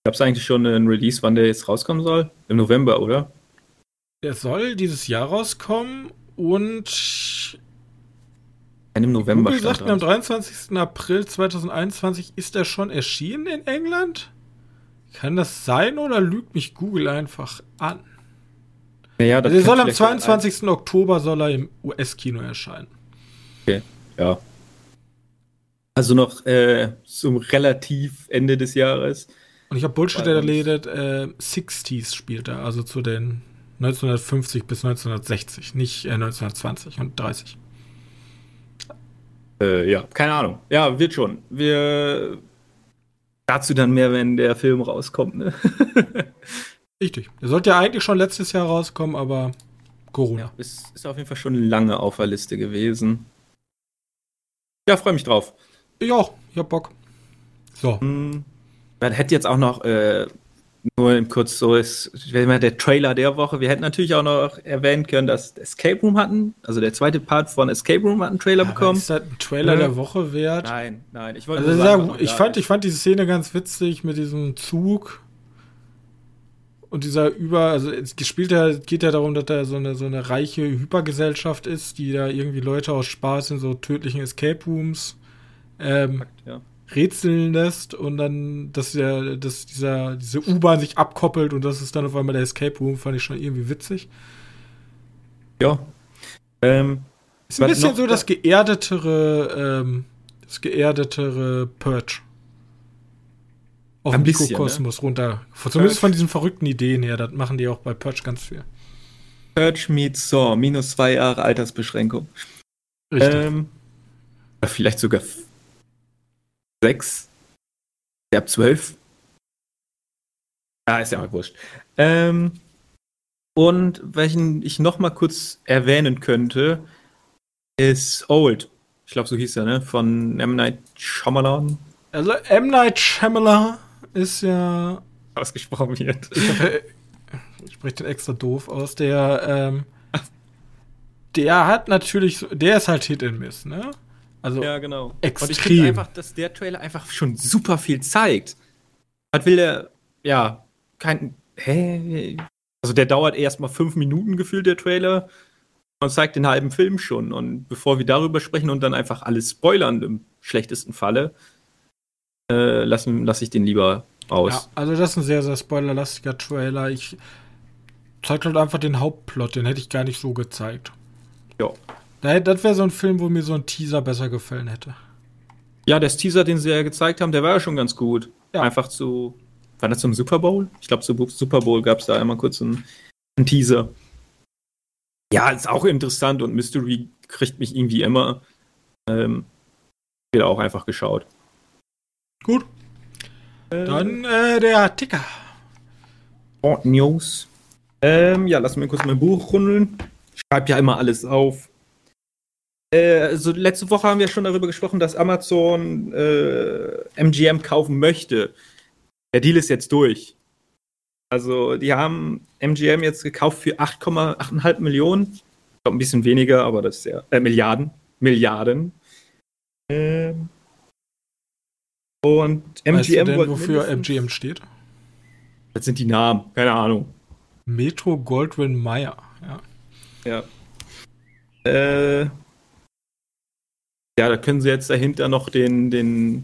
Gab es eigentlich schon einen Release, wann der jetzt rauskommen soll? Im November, oder? Der soll dieses Jahr rauskommen und Nein, im November Google sagt mir, am dran. 23. April 2021 ist er schon erschienen in England. Kann das sein oder lügt mich Google einfach an? Naja, das Also soll am vielleicht 22. Oktober soll er im US-Kino erscheinen. ein- Ja. Also noch äh, zum relativ Ende des Jahres. Und ich habe Bullshit erledigt, äh, 60s spielt er, also zu den 1950 bis 1960, nicht äh, 1920 und 30. Äh, ja, keine Ahnung. Ja, wird schon. Wir dazu dann mehr, wenn der Film rauskommt. Ne? Richtig. Der sollte ja eigentlich schon letztes Jahr rauskommen, aber Corona. Ja, ist, ist auf jeden Fall schon lange auf der Liste gewesen. Ja, freue mich drauf. Ich auch, ich hab Bock. So, Hm, man hätte jetzt auch noch, äh, nur kurz so ist, mal der Trailer der Woche, wir hätten natürlich auch noch erwähnen können, dass Escape Room hatten, also der zweite Part von Escape Room hat einen Trailer aber bekommen. ist das ein Trailer Ja. der Woche wert? Nein, nein, ich wollte Also sagen, ich fand, ich fand diese Szene ganz witzig mit diesem Zug und dieser über, also es gespielt ja, geht ja darum, dass da so eine so eine reiche Hypergesellschaft ist, die da irgendwie Leute aus Spaß in so tödlichen Escape Rooms ähm. Ja. Rätseln lässt und dann, dass der, dass dieser, diese U-Bahn sich abkoppelt und das ist dann auf einmal der Escape Room, fand ich schon irgendwie witzig. ja. Ähm, Ist ein bisschen so da- das geerdetere, ähm, das geerdetere Purge. Auf Ein bisschen, ne? Mikrokosmos runter. Zumindest von diesen verrückten Ideen her. Das machen die auch bei Purge ganz viel. Purge meets Saw, minus zwei Jahre Altersbeschränkung. Ähm, oder vielleicht sogar sechs. Der ab zwölf. Ah, ist ja mal wurscht. Ähm, und welchen ich noch mal kurz erwähnen könnte, ist Old. Ich glaube, so hieß er, ne? Von M. Night Shyamalan also M. Night Shyamalan ist ja, ausgesprochen wird. ich spreche den extra doof aus, der, ähm, der hat natürlich, der ist halt Hit and Miss, ne? Also, Ja, genau. Extrem. Und ich finde einfach, dass der Trailer einfach schon super viel zeigt. Was will der, ja, kein, hä? Also der dauert erst mal fünf Minuten gefühlt, der Trailer. Und zeigt den halben Film schon. Und bevor wir darüber sprechen und dann einfach alles spoilern, im schlechtesten Falle, äh, lasse ich den lieber ja, aus. also das ist ein sehr, sehr spoilerlastiger Trailer. Ich zeigt halt einfach den Hauptplot, den hätte ich gar nicht so gezeigt. Ja. Da- Das wäre so ein Film, wo mir so ein Teaser besser gefallen hätte. Ja, der Teaser, den sie ja gezeigt haben, der war ja schon ganz gut. Ja. Einfach zu. War das zum Super Bowl? Ich glaube, zum Super Bowl gab es da einmal kurz einen, einen Teaser. Ja, ist auch interessant und Mystery kriegt mich irgendwie immer. Ähm, wird auch einfach geschaut. Gut, dann äh, der Ticker. Hot News. Ähm, ja, lass mir kurz mein Buch rundeln. Ich schreibe ja immer alles auf. Äh, also letzte Woche haben wir schon darüber gesprochen, dass Amazon äh, MGM kaufen möchte. Der Deal ist jetzt durch. Also die haben MGM jetzt gekauft für 8,8 Millionen. Ich glaube ein bisschen weniger, aber das ist ja äh, Milliarden. Milliarden. Ähm, und MGM weißt du denn, wofür MGM steht? Das sind die Namen, keine Ahnung. Metro Goldwyn Mayer. Ja. Ja. Äh, ja, da können sie jetzt dahinter noch den, den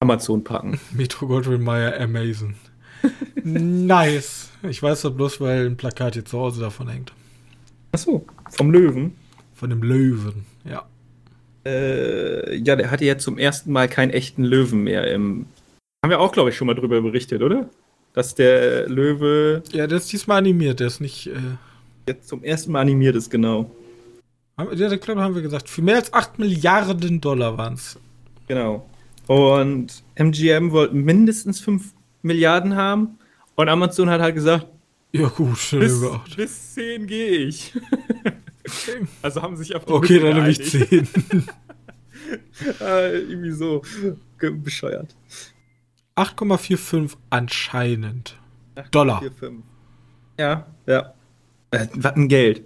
Amazon packen. Metro Goldwyn Mayer Amazon. nice. Ich weiß das bloß, weil ein Plakat hier zu Hause davon hängt. Achso, vom Löwen. Von dem Löwen. Ja. Äh, ja, der hatte jetzt zum ersten Mal keinen echten Löwen mehr im. Haben wir auch, glaube ich, schon mal drüber berichtet, oder? Dass der Löwe Ja, der ist diesmal animiert. Der ist nicht. Äh, jetzt zum ersten Mal animiert ist, genau. Ja, der Club haben wir gesagt. Für mehr als 8 Milliarden Dollar waren es. Genau. Und MGM wollte mindestens 5 Milliarden haben. Und Amazon hat halt gesagt, Ja, gut, bis, gemacht. bis 10 gehe ich. also haben sich auf die Okay, Mitte dann nehme ich geeinigt. 10. äh, irgendwie so bescheuert. 8,45 anscheinend. Dollar. 4, 5. Ja, ja. Äh, was ein Geld.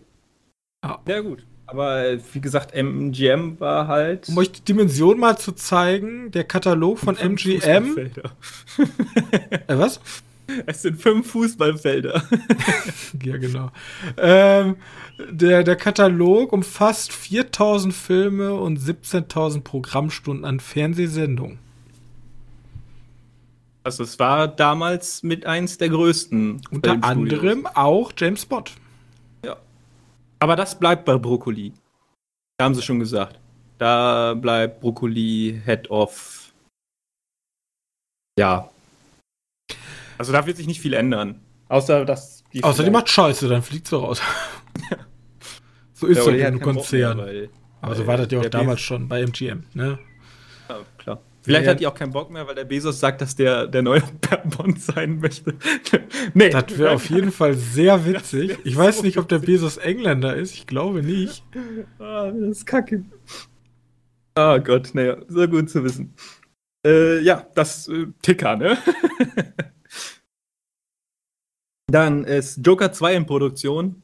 Ja. Ja, gut. Aber äh, wie gesagt, MGM war halt. Um euch die Dimension mal zu zeigen, der Katalog von fünf MGM. Fußballfelder. Äh, was? Es sind fünf Fußballfelder. Ja, genau. Ähm, der, der Katalog umfasst 4000 Filme und 17.000 Programmstunden an Fernsehsendungen. Also es war damals mit eins der größten. Unter anderem auch James Bond. Aber das bleibt bei Brokkoli. Da haben sie schon gesagt. Da bleibt Brokkoli Head of. Ja. Also da wird sich nicht viel ändern. Außer dass die. Außer die macht Scheiße, dann fliegt sie raus. so ist Ja, ja, oder die so hat ein keinen Bock mehr, Konzern. weil- Aber so weil war das ja auch damals schon bei MGM, ne? Ja, klar. Vielleicht Ja. hat die auch keinen Bock mehr, weil der Bezos sagt, dass der der neue Bond sein möchte. nee. Das wäre auf jeden Fall sehr witzig. Ich weiß so nicht, ob der. Bezos Engländer ist. Ich glaube nicht. Ah, das ist kacke. Ah Gott, naja, so gut zu wissen. Äh, ja, das äh, Ticker, ne? Dann ist Joker 2 in Produktion.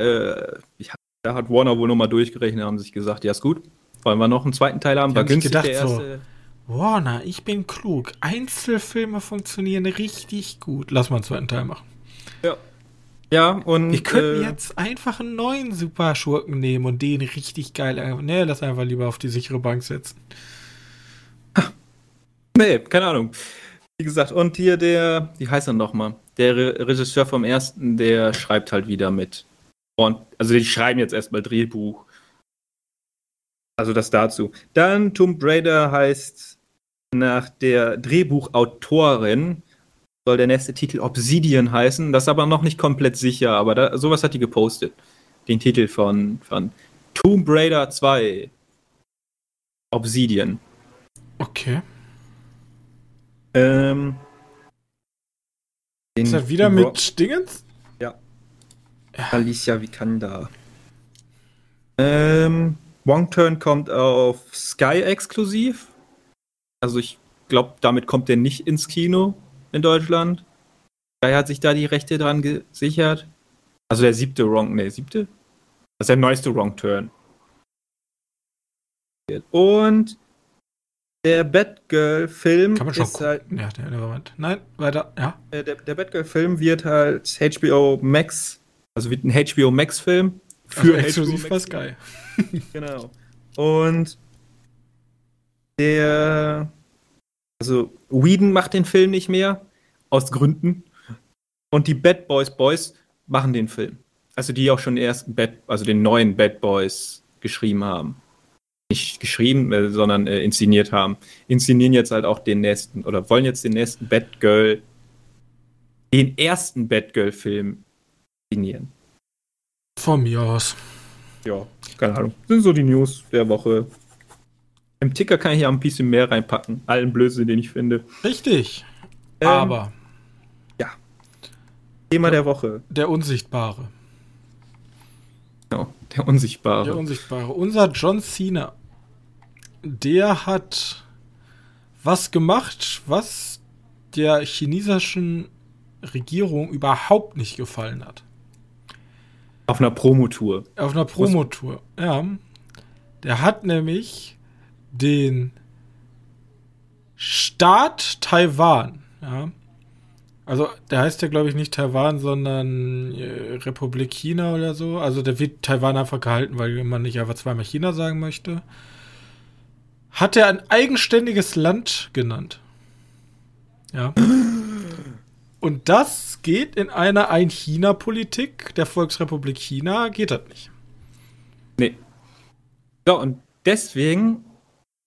Äh, ich, da hat Warner wohl nochmal durchgerechnet, haben sich gesagt, ja ist gut. Wollen wir noch einen zweiten Teil haben? Die War haben günstig gedacht, der so, erste. Warner, ich bin klug. Einzelfilme funktionieren richtig gut. Lass mal einen zweiten Teil machen. Ja. Ja, und. Wir könnten äh, jetzt einfach einen neuen Superschurken nehmen und den richtig geil. Ne, lass einfach lieber auf die sichere Bank setzen. Nee, keine Ahnung. Wie gesagt, und hier der, wie heißt er nochmal? Der Re Regisseur vom ersten, der schreibt halt wieder mit. Und, also die schreiben jetzt erstmal Drehbuch. Also das dazu. Dann Tomb Raider heißt nach der Drehbuchautorin soll der nächste Titel Obsidian heißen. Das ist aber noch nicht komplett sicher, aber da, sowas hat die gepostet. Den Titel von, von Tomb Raider 2. Obsidian. Okay. Ähm, Ist das wieder Rock- mit Dingens? Alicia Vikander. Ähm, Wong Turn kommt auf Sky exklusiv. Also ich glaube, damit kommt der nicht ins Kino in Deutschland. Sky hat sich da die Rechte dran gesichert. Also der siebte Wrong, ne, siebte? Das ist der neueste Wrong Turn. Und der Batgirl-Film Kann man schon ist halt. Ja, der, der Moment. Nein, weiter. Ja. äh, der, der Batgirl-Film wird halt HBO Max, also wird ein HBO Max-Film Für Also exklusiv bei. Sky. Genau. Und der, also Whedon macht den Film nicht mehr, aus Gründen. Und die Bad Boys Boys machen den Film. Also die auch schon den ersten Bad, also den neuen Bad Boys geschrieben haben. Nicht geschrieben, äh, sondern äh, inszeniert haben. Inszenieren jetzt halt auch den nächsten, oder wollen jetzt den nächsten Batgirl, den ersten Batgirl-Film inszenieren. Von mir aus. Ja, keine Ahnung. Sind so die News der Woche. Im Ticker kann ich ja ein bisschen mehr reinpacken. Allen Blödsinn, den ich finde. Richtig. Ähm, Aber Thema der Woche. der Unsichtbare. Genau, der Unsichtbare. Der Unsichtbare. Unser John Cena. Der hat was gemacht, was der chinesischen Regierung überhaupt nicht gefallen hat. Auf einer Promotour. Auf einer Promotour. Ja. Der hat nämlich den Staat Taiwan, ja. Also, der heißt ja, glaube ich, nicht Taiwan, sondern äh, Republik China oder so. Also, der wird Taiwan einfach gehalten, weil man nicht einfach zweimal China sagen möchte. Hat er ein eigenständiges Land genannt. Ja. Und das geht in einer Ein-China-Politik der Volksrepublik China, geht das nicht. Nee. Ja, und deswegen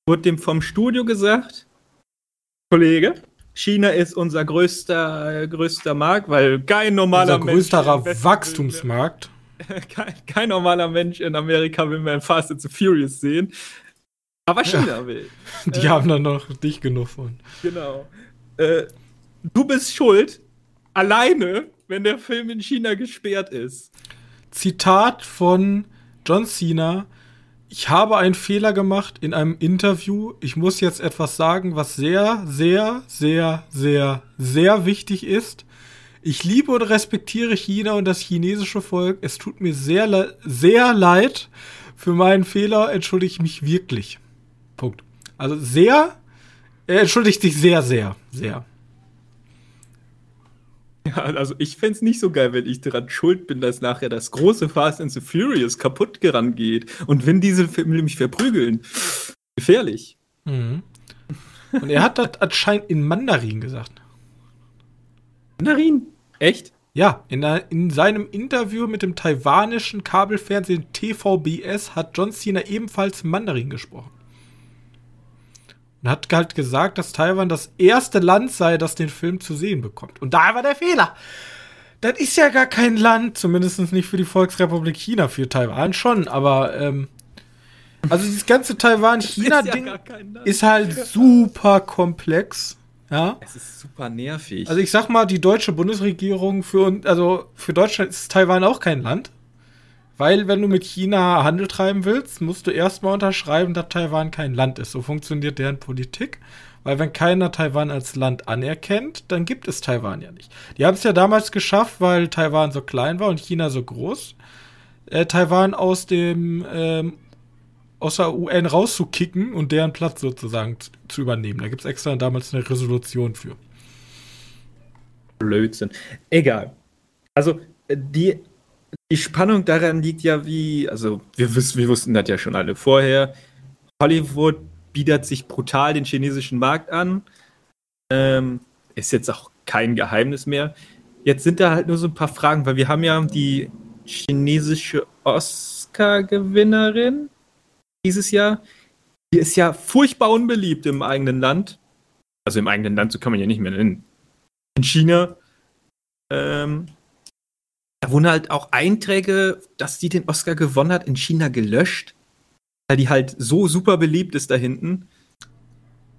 wurde dem vom Studio gesagt, Kollege, China ist unser größter, äh, größter Markt, weil kein normaler Unser im Westen Wachstumsmarkt. Will, kein, kein normaler Mensch in Amerika will mehr Fast and the Furious sehen. Aber China will. Die äh, haben dann noch dich genug von. Genau. Äh, du bist schuld, alleine, wenn der Film in China gesperrt ist. Zitat von John Cena. Ich habe einen Fehler gemacht in einem Interview. Ich muss jetzt etwas sagen, was sehr, sehr, sehr, sehr, sehr wichtig ist. Ich liebe und respektiere China und das chinesische Volk. Es tut mir sehr, sehr leid. Für meinen Fehler entschuldige ich mich wirklich. Punkt. Also sehr, er entschuldigt sich sehr, sehr, sehr. Ja, also ich fände es nicht so geil, wenn ich daran schuld bin, dass nachher das große Fast and the Furious kaputt geht. Und wenn diese Filme mich verprügeln. Gefährlich. Mhm. Und er hat das anscheinend in Mandarin gesagt. Mandarin? Echt? Ja, in, in, seinem Interview mit dem taiwanischen Kabelfernsehen TVBS hat John Cena ebenfalls Mandarin gesprochen. Und hat halt gesagt, dass Taiwan das erste Land sei, das den Film zu sehen bekommt. Und da war der Fehler. Das ist ja gar kein Land, zumindest nicht für die Volksrepublik China, für Taiwan schon, aber ähm, also dieses ganze Taiwan-China-Ding ist, ja ist, halt super komplex. Ja. Es ist super nervig. Also ich sag mal, die deutsche Bundesregierung für also für Deutschland ist Taiwan auch kein Land. Weil, wenn du mit China Handel treiben willst, musst du erstmal unterschreiben, dass Taiwan kein Land ist. So funktioniert deren Politik. Weil, wenn keiner Taiwan als Land anerkennt, dann gibt es Taiwan ja nicht. Die haben es ja damals geschafft, weil Taiwan so klein war und China so groß, äh, Taiwan aus dem ähm, aus der UN rauszukicken und deren Platz sozusagen zu übernehmen. Da gibt es extra damals eine Resolution für. Blödsinn. Egal. Also, äh, die die Spannung daran liegt ja wie, also wir, wir wussten das ja schon alle vorher. Hollywood bietet sich brutal den chinesischen Markt an. Ähm, ist jetzt auch kein Geheimnis mehr. Jetzt sind da halt nur so ein paar Fragen, weil wir haben ja die chinesische Oscar-Gewinnerin dieses Jahr. Die ist ja furchtbar unbeliebt im eigenen Land. Also im eigenen Land, so kann man ja nicht mehr nennen. In China. Ähm, da wurden halt auch Einträge, dass sie den Oscar gewonnen hat, in China gelöscht, weil die halt so super beliebt ist da hinten.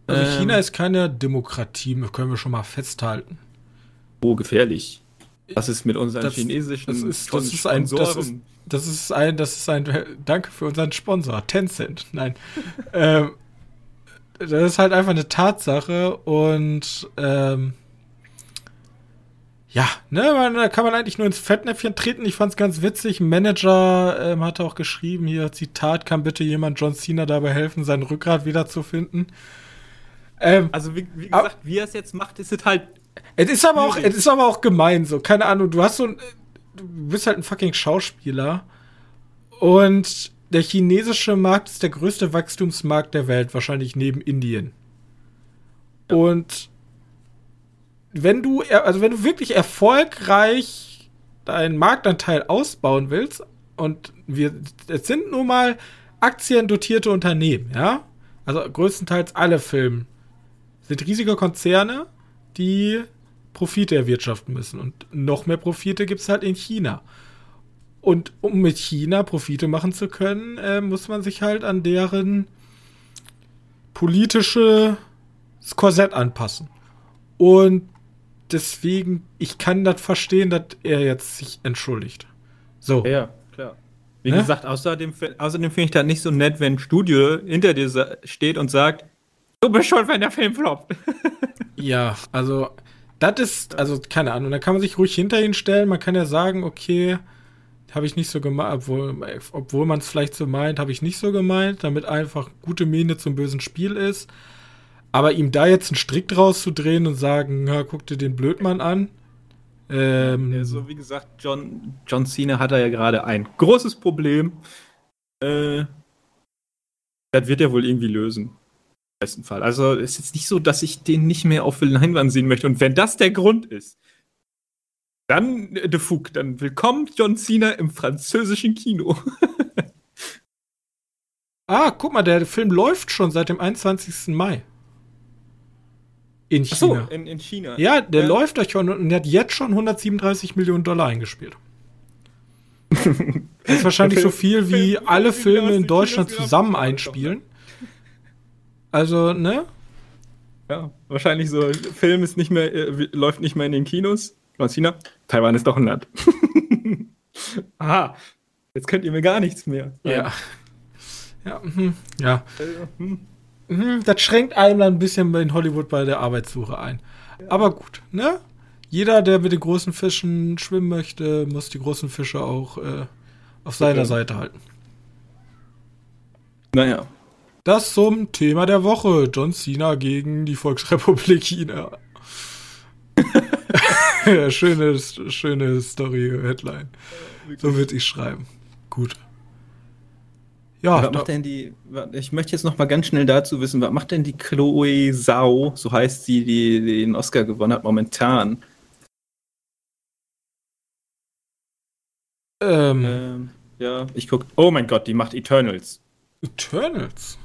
Also ähm, China ist keine Demokratie, können wir schon mal festhalten. Oh, gefährlich. Was ist mit unseren das, chinesischen das ist, das ist ein, das ist, das ist ein, das ist ein, danke für unseren Sponsor, Tencent. Nein. ähm, das ist halt einfach eine Tatsache und ähm, ja, ne, man, da kann man eigentlich nur ins Fettnäpfchen treten. Ich fand's ganz witzig. Ein Manager ähm, hat auch geschrieben, hier, Zitat, kann bitte jemand John Cena dabei helfen, sein Rückgrat wiederzufinden. Ähm, also, wie, wie gesagt, ab, wie er es jetzt macht, ist es halt. Es ist aber auch, es ist aber auch gemein, so. Keine Ahnung, du hast so ein, du bist halt ein fucking Schauspieler. Und der chinesische Markt ist der größte Wachstumsmarkt der Welt, wahrscheinlich neben Indien. Ja. Und wenn du, also wenn du wirklich erfolgreich deinen Marktanteil ausbauen willst, und wir, es sind nun mal aktiendotierte Unternehmen, ja, also größtenteils alle Filme, sind riesige Konzerne, die Profite erwirtschaften müssen. Und noch mehr Profite gibt es halt in China. Und um mit China Profite machen zu können, äh, muss man sich halt an deren politisches Korsett anpassen. Und deswegen, ich kann das verstehen, dass er jetzt sich entschuldigt. So. Ja, klar. Wie ne? gesagt, außerdem, außerdem finde ich das nicht so nett, wenn ein Studio hinter dir steht und sagt, du bist schon, wenn der Film floppt. ja, also, das ist, also, keine Ahnung, da kann man sich ruhig hinter ihn stellen. Man kann ja sagen, okay, habe ich nicht so gemeint, obwohl, obwohl man es vielleicht so meint, habe ich nicht so gemeint, damit einfach gute Miene zum bösen Spiel ist. Aber ihm da jetzt einen Strick draus zu drehen und sagen, ja, guck dir den Blödmann an. Ähm, also, wie gesagt, John, John Cena hat da ja gerade ein großes Problem. Äh, das wird er wohl irgendwie lösen. Im besten Fall. Also, es ist jetzt nicht so, dass ich den nicht mehr auf der Leinwand sehen möchte. Und wenn das der Grund ist, dann, äh, de Fug, dann willkommen John Cena im französischen Kino. ah, guck mal, der Film läuft schon seit dem 21. Mai. In China. Ach so, in, in China. Ja, der ja. läuft euch schon und hat jetzt schon 137 Millionen Dollar eingespielt. das ist wahrscheinlich so viel wie alle Filme in Deutschland zusammen einspielen. Also, ne? Ja, wahrscheinlich so, Film ist nicht mehr, äh, läuft nicht mehr in den Kinos. Aus China. Taiwan ist doch ein Land. Aha, jetzt könnt ihr mir gar nichts mehr. Ja. Ja, mhm, ja. Äh, hm. Mhm, Das schränkt einem dann ein bisschen in Hollywood bei der Arbeitssuche ein. Aber gut, ne? Jeder, der mit den großen Fischen schwimmen möchte, muss die großen Fische auch äh, auf seiner Okay. Seite halten. Naja. Das zum Thema der Woche. John Cena gegen die Volksrepublik China. ja, schöne, schöne Story-Headline. So würde ich schreiben. Gut. Ja, was macht denn die, ich möchte jetzt noch mal ganz schnell dazu wissen, was macht denn die Chloe Zhao, so heißt sie, die den Oscar gewonnen hat, momentan? ähm, Ähm, ja, ich guck. Oh mein Gott, die macht Eternals. Eternals.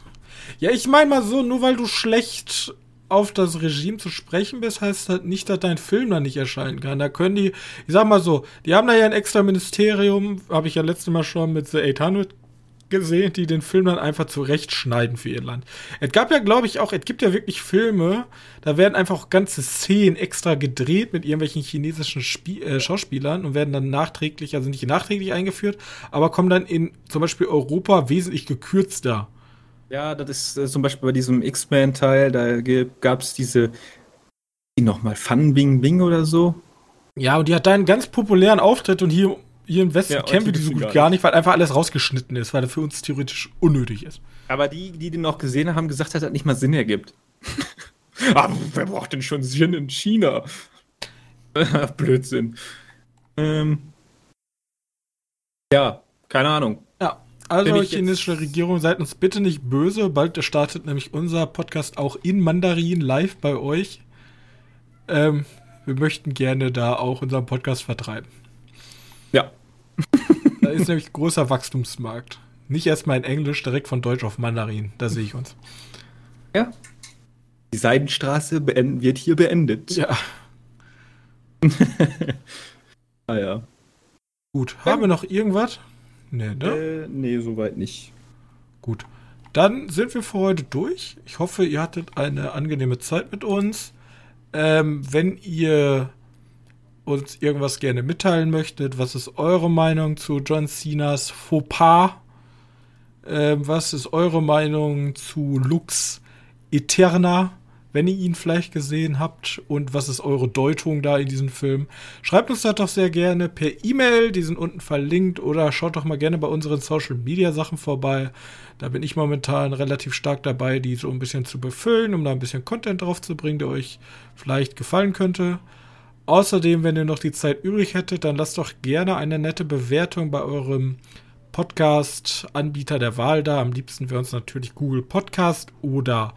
Ja, ich meine mal so, nur weil du schlecht auf das Regime zu sprechen bist, heißt halt nicht, dass dein Film da nicht erscheinen kann. Da können die, ich sag mal so, die haben da ja ein extra Ministerium, habe ich ja letztes Mal schon mit The 800 gesehen, die den Film dann einfach zurechtschneiden für ihr Land. Es gab ja, glaube ich, auch, es gibt ja wirklich Filme, da werden einfach ganze Szenen extra gedreht mit irgendwelchen chinesischen Spie äh, Schauspielern und werden dann nachträglich, also nicht nachträglich eingeführt, aber kommen dann in zum Beispiel Europa wesentlich gekürzter. Ja, das ist äh, zum Beispiel bei diesem X-Men-Teil, da gab es diese, die nochmal Fun Bing Bing oder so. Ja, und die hat da einen ganz populären Auftritt und hier, hier im Westen Ja, kennen wir die so gut gar gar nicht, weil einfach alles rausgeschnitten ist, weil das für uns theoretisch unnötig ist. Aber die, die den auch gesehen haben, gesagt, dass das nicht mal Sinn ergibt. Aber wer braucht denn schon Sinn in China? Blödsinn. Ähm, ja, keine Ahnung. Ja, also chinesische Regierung, seid uns bitte nicht böse. Bald startet nämlich unser Podcast auch in Mandarin live bei euch. Ähm, wir möchten gerne da auch unseren Podcast vertreiben. Ja. Da ist nämlich großer Wachstumsmarkt. Nicht erstmal in Englisch, direkt von Deutsch auf Mandarin. Da sehe ich uns. Ja. Die Seidenstraße beenden, wird hier beendet. Ja, Ah ja. gut. Haben wir noch irgendwas? Nee, ne? Äh, nee, soweit nicht. Gut. Dann sind wir für heute durch. Ich hoffe, ihr hattet eine angenehme Zeit mit uns. Ähm, wenn ihr uns irgendwas gerne mitteilen möchtet, was ist eure Meinung zu John Cenas Fauxpas? Ähm, was ist eure Meinung zu Lux Eterna, wenn ihr ihn vielleicht gesehen habt? Und was ist eure Deutung da in diesem Film? Schreibt uns das doch sehr gerne per E-Mail, die sind unten verlinkt, oder schaut doch mal gerne bei unseren Social Media Sachen vorbei. Da bin ich momentan relativ stark dabei, die so ein bisschen zu befüllen, um da ein bisschen Content drauf zu bringen, der euch vielleicht gefallen könnte. Außerdem, wenn ihr noch die Zeit übrig hättet, dann lasst doch gerne eine nette Bewertung bei eurem Podcast-Anbieter der Wahl da. Am liebsten wäre uns natürlich Google Podcast oder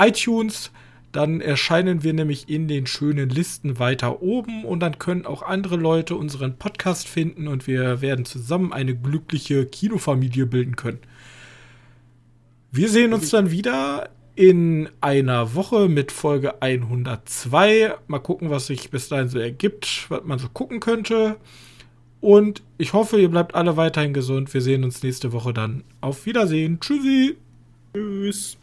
iTunes. Dann erscheinen wir nämlich in den schönen Listen weiter oben und dann können auch andere Leute unseren Podcast finden und wir werden zusammen eine glückliche Kinofamilie bilden können. Wir sehen uns dann wieder in einer Woche mit Folge 102. Mal gucken, was sich bis dahin so ergibt, was man so gucken könnte. Und ich hoffe, ihr bleibt alle weiterhin gesund. Wir sehen uns nächste Woche dann. Auf Wiedersehen. Tschüssi. Tschüss.